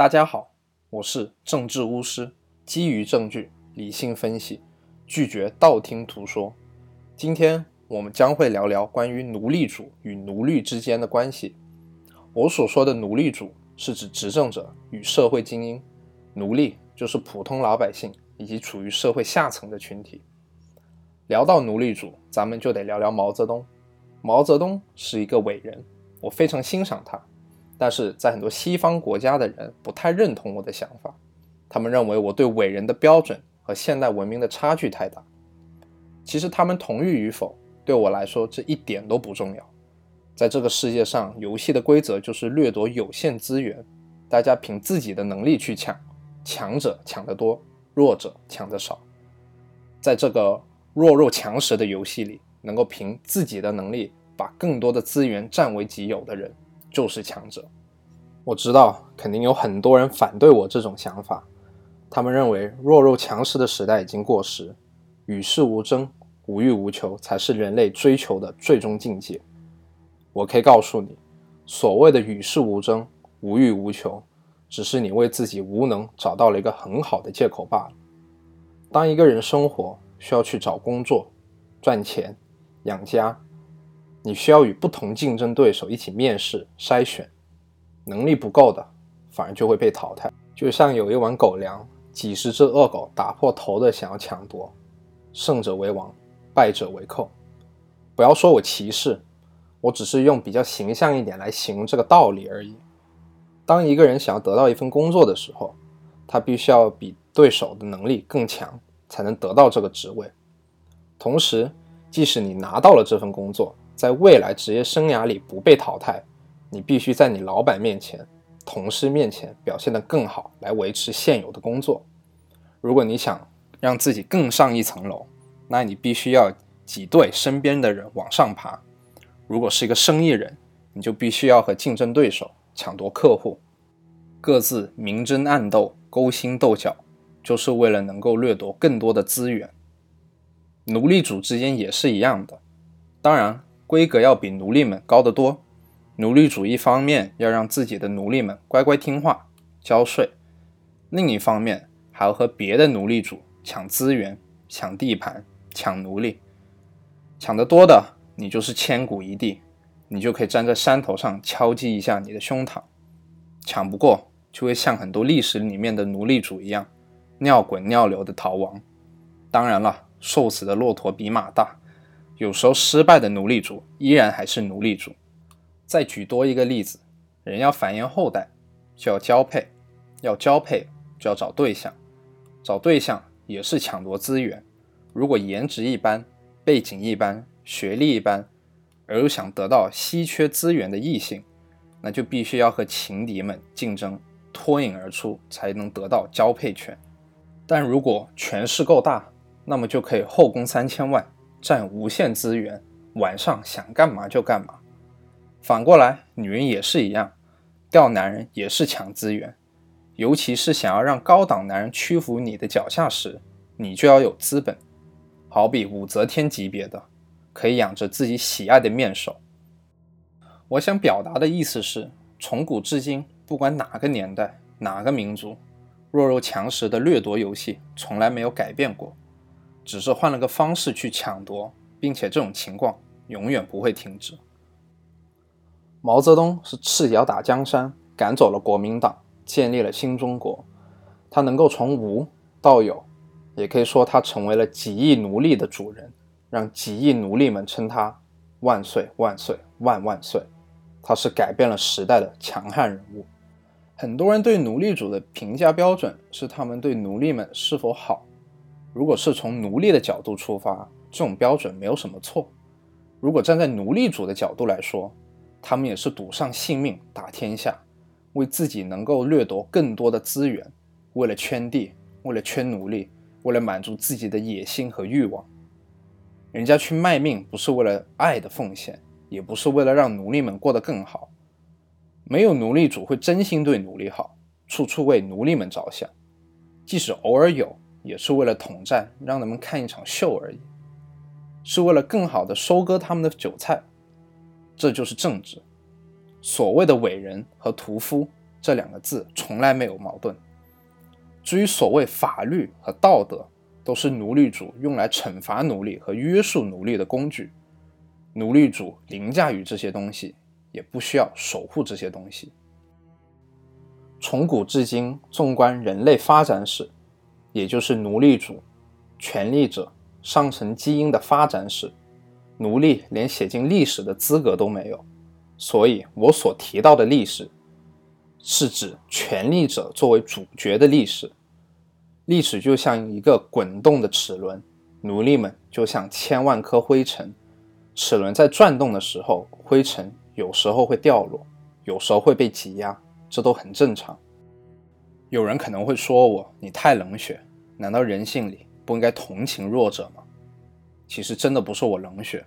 大家好，我是政治巫师，基于证据理性分析，拒绝道听途说。今天我们将会聊聊关于奴隶主与奴隶之间的关系。我所说的奴隶主是指执政者与社会精英，奴隶就是普通老百姓以及处于社会下层的群体。聊到奴隶主，咱们就得聊聊毛泽东。毛泽东是一个伟人，我非常欣赏他。但是在很多西方国家的人不太认同我的想法，他们认为我对伟人的标准和现代文明的差距太大。其实他们同意与否，对我来说这一点都不重要。在这个世界上，游戏的规则就是掠夺有限资源，大家凭自己的能力去抢，强者抢得多，弱者抢得少。在这个弱肉强食的游戏里，能够凭自己的能力把更多的资源占为己有的人。就是强者。我知道肯定有很多人反对我这种想法，他们认为弱肉强食的时代已经过时，与世无争、无欲无求才是人类追求的最终境界。我可以告诉你，所谓的与世无争、无欲无求，只是你为自己无能找到了一个很好的借口罢了。当一个人生活需要去找工作、赚钱、养家。你需要与不同竞争对手一起面试筛选，能力不够的反而就会被淘汰。就像有一碗狗粮，几十只恶狗打破头的想要抢夺，胜者为王，败者为寇。不要说我歧视，我只是用比较形象一点来形容这个道理而已。当一个人想要得到一份工作的时候，他必须要比对手的能力更强，才能得到这个职位。同时，即使你拿到了这份工作，在未来职业生涯里不被淘汰，你必须在你老板面前、同事面前表现得更好，来维持现有的工作。如果你想让自己更上一层楼，那你必须要挤兑身边的人往上爬。如果是一个生意人，你就必须要和竞争对手抢夺客户，各自明争暗斗、勾心斗角，就是为了能够掠夺更多的资源。奴隶主之间也是一样的，当然。规格要比奴隶们高得多。奴隶主一方面要让自己的奴隶们乖乖听话、交税，另一方面还要和别的奴隶主抢资源、抢地盘、抢奴隶。抢得多的，你就是千古一帝，你就可以站在山头上敲击一下你的胸膛。抢不过，就会像很多历史里面的奴隶主一样，尿滚尿流的逃亡。当然了，瘦死的骆驼比马大。有时候失败的奴隶主依然还是奴隶主。再举多一个例子，人要繁衍后代，就要交配，要交配就要找对象，找对象也是抢夺资源。如果颜值一般、背景一般、学历一般，而又想得到稀缺资源的异性，那就必须要和情敌们竞争，脱颖而出，才能得到交配权。但如果权势够大，那么就可以后宫三千万。占无限资源，晚上想干嘛就干嘛。反过来，女人也是一样，钓男人也是抢资源。尤其是想要让高档男人屈服你的脚下时，你就要有资本。好比武则天级别的，可以养着自己喜爱的面首。我想表达的意思是，从古至今，不管哪个年代、哪个民族，弱肉强食的掠夺游戏从来没有改变过。只是换了个方式去抢夺，并且这种情况永远不会停止。毛泽东是赤脚打江山，赶走了国民党，建立了新中国。他能够从无到有，也可以说他成为了几亿奴隶的主人，让几亿奴隶们称他万岁万岁万万岁。他是改变了时代的强悍人物。很多人对奴隶主的评价标准是他们对奴隶们是否好。如果是从奴隶的角度出发，这种标准没有什么错。如果站在奴隶主的角度来说，他们也是赌上性命打天下，为自己能够掠夺更多的资源，为了圈地，为了圈奴隶，为了满足自己的野心和欲望。人家去卖命，不是为了爱的奉献，也不是为了让奴隶们过得更好。没有奴隶主会真心对奴隶好，处处为奴隶们着想，即使偶尔有。也是为了统战，让他们看一场秀而已，是为了更好的收割他们的韭菜。这就是政治。所谓的伟人和屠夫，这两个字从来没有矛盾。至于所谓法律和道德，都是奴隶主用来惩罚奴隶和约束奴隶的工具。奴隶主凌驾于这些东西，也不需要守护这些东西。从古至今，纵观人类发展史，也就是奴隶主、权力者、上层基因的发展史，奴隶连写进历史的资格都没有。所以，我所提到的历史，是指权力者作为主角的历史。历史就像一个滚动的齿轮，奴隶们就像千万颗灰尘。齿轮在转动的时候，灰尘有时候会掉落，有时候会被挤压，这都很正常。有人可能会说我你太冷血，难道人性里不应该同情弱者吗？其实真的不是我冷血，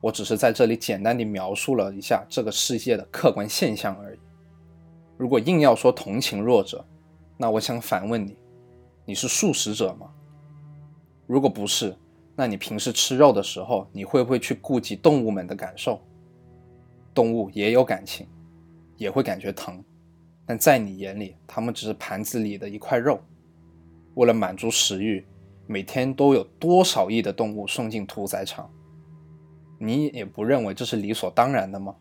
我只是在这里简单地描述了一下这个世界的客观现象而已。如果硬要说同情弱者，那我想反问你。你是素食者吗？如果不是，那你平时吃肉的时候，你会不会去顾及动物们的感受？动物也有感情，也会感觉疼，但在你眼里，它们只是盘子里的一块肉。为了满足食欲，每天都有多少亿的动物送进屠宰场？你也不认为这是理所当然的吗？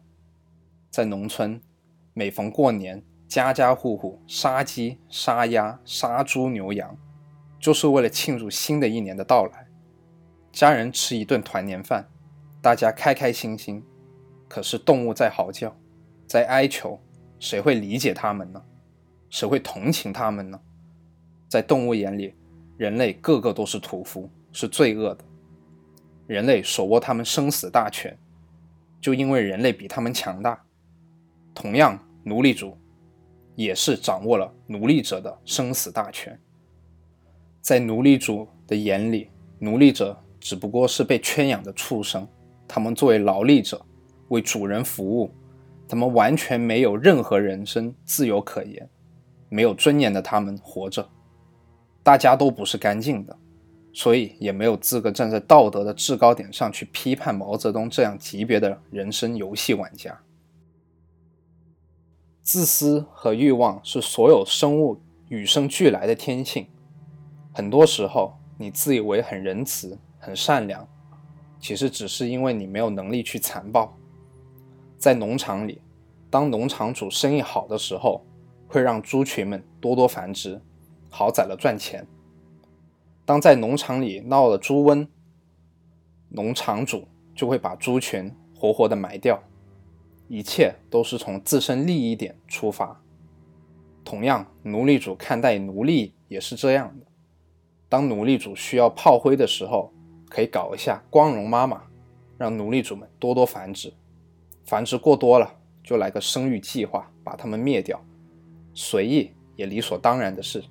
在农村，每逢过年。家家户户杀鸡、杀鸭、杀猪、牛羊，就是为了庆祝新的一年的到来。家人吃一顿团年饭，大家开开心心。可是动物在嚎叫，在哀求，谁会理解他们呢？谁会同情他们呢？在动物眼里，人类个个都是屠夫，是罪恶的。人类手握他们生死大权，就因为人类比他们强大。同样，奴隶主。也是掌握了奴隶者的生死大权，在奴隶主的眼里，奴隶者只不过是被圈养的畜生，他们作为劳力者，为主人服务，他们完全没有任何人身自由可言，没有尊严的他们活着，大家都不是干净的，所以也没有资格站在道德的制高点上去批判毛泽东这样级别的人生游戏玩家。自私和欲望是所有生物与生俱来的天性。很多时候，你自以为很仁慈、很善良，其实只是因为你没有能力去残暴。在农场里，当农场主生意好的时候，会让猪群们多多繁殖，好宰了赚钱。当在农场里闹了猪瘟，农场主就会把猪群活活的埋掉。一切都是从自身利益点出发。同样，奴隶主看待奴隶也是这样的。当奴隶主需要炮灰的时候，可以搞一下光荣妈妈，让奴隶主们多多繁殖。繁殖过多了，就来个生育计划，把他们灭掉。随意也理所当然的事。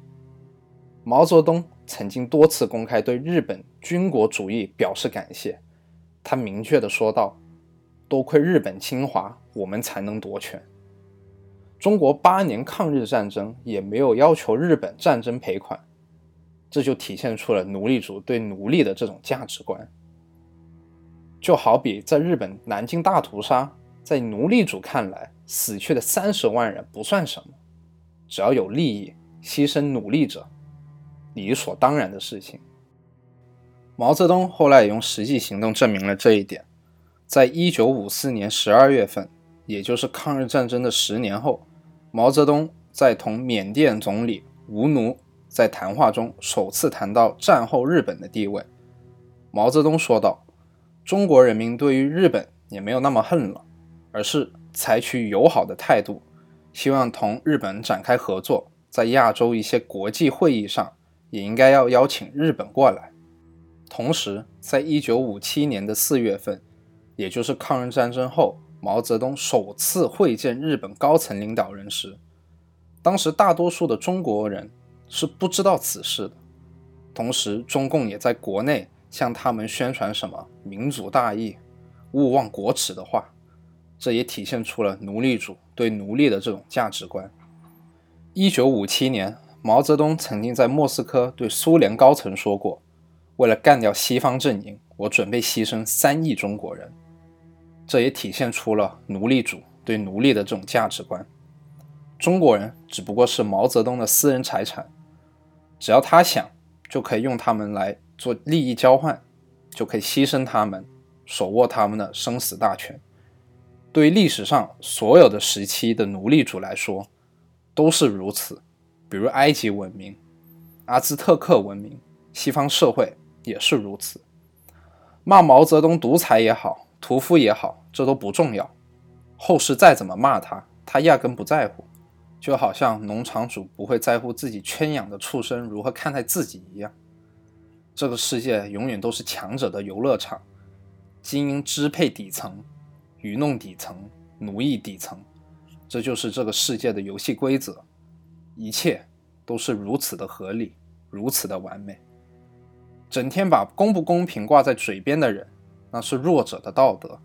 毛泽东曾经多次公开对日本军国主义表示感谢，他明确的说道。多亏日本侵华，我们才能夺权。中国八年抗日战争也没有要求日本战争赔款，这就体现出了奴隶主对奴隶的这种价值观。就好比在日本南京大屠杀，在奴隶主看来，死去的三十万人不算什么，只要有利益，牺牲奴隶者，理所当然的事情。毛泽东后来也用实际行动证明了这一点。在一九五四年十二月份，也就是抗日战争的十年后，毛泽东在同缅甸总理吴奴在谈话中首次谈到战后日本的地位。毛泽东说道：“中国人民对于日本也没有那么恨了，而是采取友好的态度，希望同日本展开合作。在亚洲一些国际会议上，也应该要邀请日本过来。同时，在一九五七年的四月份。”也就是抗日战争后，毛泽东首次会见日本高层领导人时，当时大多数的中国人是不知道此事的。同时，中共也在国内向他们宣传什么“民族大义，勿忘国耻”的话，这也体现出了奴隶主对奴隶的这种价值观。一九五七年，毛泽东曾经在莫斯科对苏联高层说过：“为了干掉西方阵营，我准备牺牲三亿中国人。”这也体现出了奴隶主对奴隶的这种价值观。中国人只不过是毛泽东的私人财产，只要他想，就可以用他们来做利益交换，就可以牺牲他们，手握他们的生死大权。对历史上所有的时期的奴隶主来说，都是如此。比如埃及文明、阿兹特克文明，西方社会也是如此。骂毛泽东独裁也好，屠夫也好，这都不重要。后世再怎么骂他，他压根不在乎。就好像农场主不会在乎自己圈养的畜生如何看待自己一样。这个世界永远都是强者的游乐场，精英支配底层，愚弄底层，奴役底层，这就是这个世界的游戏规则。一切都是如此的合理，如此的完美。整天把公不公平挂在嘴边的人，那是弱者的道德；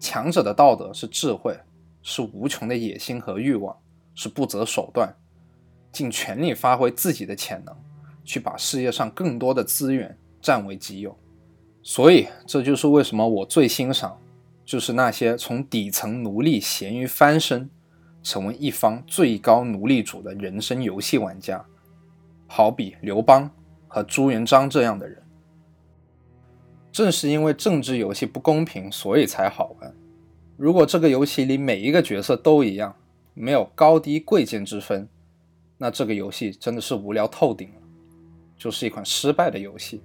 强者的道德是智慧，是无穷的野心和欲望。是不择手段，尽全力发挥自己的潜能，去把世界上更多的资源占为己有。所以，这就是为什么我最欣赏，就是那些从底层奴隶咸鱼翻身，成为一方最高奴隶主的人生游戏玩家，好比刘邦和朱元璋这样的人。正是因为政治游戏不公平，所以才好玩。如果这个游戏里每一个角色都一样，没有高低贵贱之分，那这个游戏真的是无聊透顶了，就是一款失败的游戏。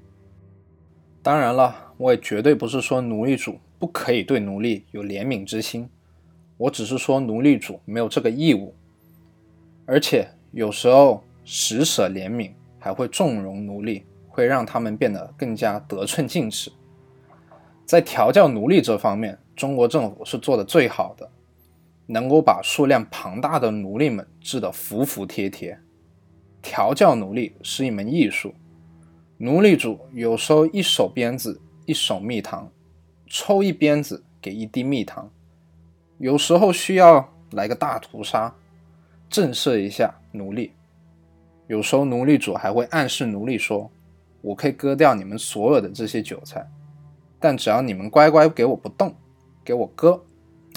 当然了，我也绝对不是说奴隶主不可以对奴隶有怜悯之心，我只是说奴隶主没有这个义务，而且有时候施舍怜悯还会纵容奴隶，会让他们变得更加得寸进尺。在调教奴隶这方面，中国政府是做的最好的。能够把数量庞大的奴隶们治得服服帖帖。调教奴隶是一门艺术，奴隶主有时候一手鞭子一手蜜糖，抽一鞭子给一滴蜜糖；有时候需要来个大屠杀，震慑一下奴隶；有时候奴隶主还会暗示奴隶说：“我可以割掉你们所有的这些韭菜，但只要你们乖乖给我不动，给我割。”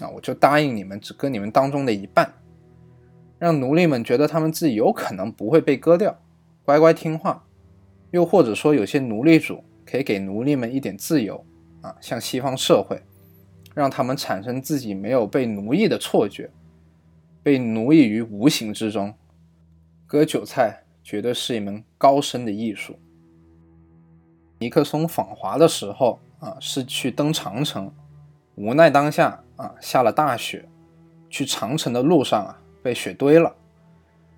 啊我就答应你们，只割你们当中的一半，让奴隶们觉得他们自己有可能不会被割掉，乖乖听话。又或者说，有些奴隶主可以给奴隶们一点自由啊，像西方社会，让他们产生自己没有被奴役的错觉，被奴役于无形之中。割韭菜绝对是一门高深的艺术。尼克松访华的时候啊，是去登长城。无奈当下啊下了大雪，去长城的路上啊被雪堆了，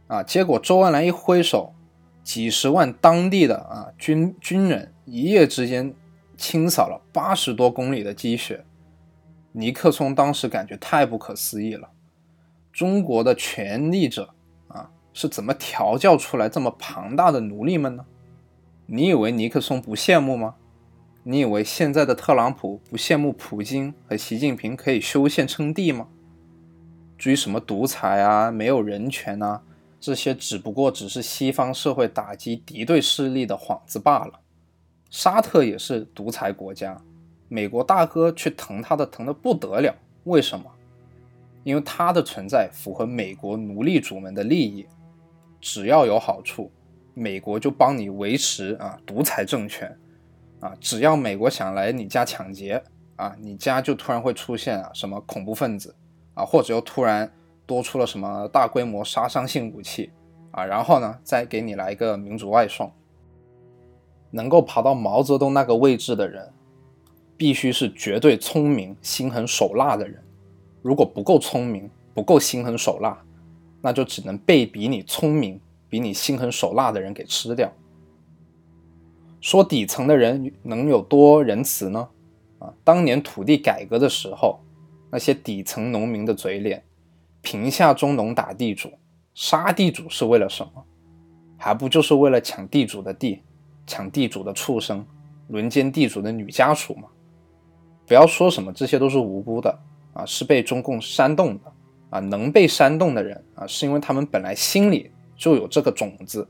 啊结果周恩来一挥手，几十万当地的啊军军人一夜之间清扫了八十多公里的积雪。尼克松当时感觉太不可思议了，中国的权力者啊是怎么调教出来这么庞大的奴隶们呢？你以为尼克松不羡慕吗？你以为现在的特朗普不羡慕普京和习近平可以修宪称帝吗？至于什么独裁啊、没有人权啊，这些只不过只是西方社会打击敌对势力的幌子罢了。沙特也是独裁国家，美国大哥却疼他的疼得不得了。为什么？因为他的存在符合美国奴隶主们的利益，只要有好处，美国就帮你维持啊独裁政权。啊，只要美国想来你家抢劫啊，你家就突然会出现啊什么恐怖分子啊，或者又突然多出了什么大规模杀伤性武器啊，然后呢，再给你来一个民主外送。能够爬到毛泽东那个位置的人，必须是绝对聪明、心狠手辣的人。如果不够聪明、不够心狠手辣，那就只能被比你聪明、比你心狠手辣的人给吃掉。说底层的人能有多仁慈呢？啊，当年土地改革的时候，那些底层农民的嘴脸，贫下中农打地主，杀地主是为了什么？还不就是为了抢地主的地，抢地主的畜生，轮奸地主的女家属吗？不要说什么这些都是无辜的啊，是被中共煽动的啊，能被煽动的人啊，是因为他们本来心里就有这个种子。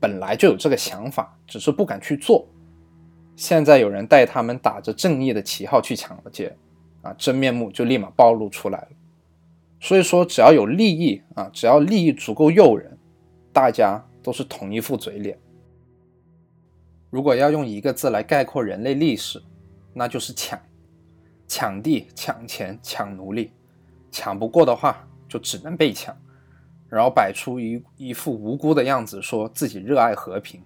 本来就有这个想法，只是不敢去做。现在有人带他们打着正义的旗号去抢了劫，啊，真面目就立马暴露出来了。所以说，只要有利益啊，只要利益足够诱人，大家都是同一副嘴脸。如果要用一个字来概括人类历史，那就是抢，抢地、抢钱、抢奴隶，抢不过的话，就只能被抢，然后摆出一一副无辜的样子，说自己热爱和平。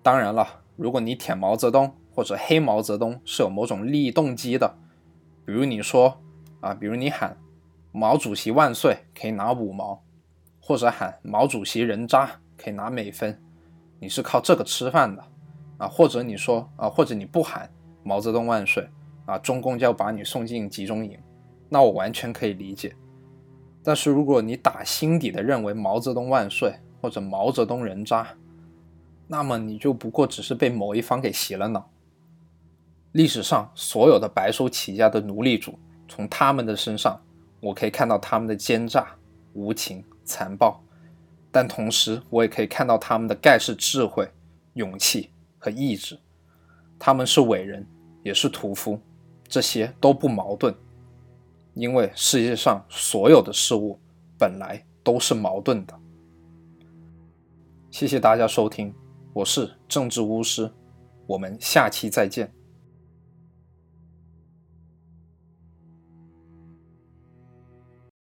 当然了，如果你舔毛泽东或者黑毛泽东是有某种利益动机的，比如你说啊，比如你喊。毛主席万岁，可以拿五毛，或者喊毛主席人渣，可以拿美分。你是靠这个吃饭的啊？或者你说啊，或者你不喊毛泽东万岁啊，中共就要把你送进集中营，那我完全可以理解。但是如果你打心底的认为毛泽东万岁或者毛泽东人渣，那么你就不过只是被某一方给洗了脑。历史上所有的白手起家的奴隶主，从他们的身上。我可以看到他们的奸诈、无情、残暴，但同时我也可以看到他们的盖世智慧、勇气和意志。他们是伟人，也是屠夫，这些都不矛盾，因为世界上所有的事物本来都是矛盾的。谢谢大家收听，我是政治巫师，我们下期再见。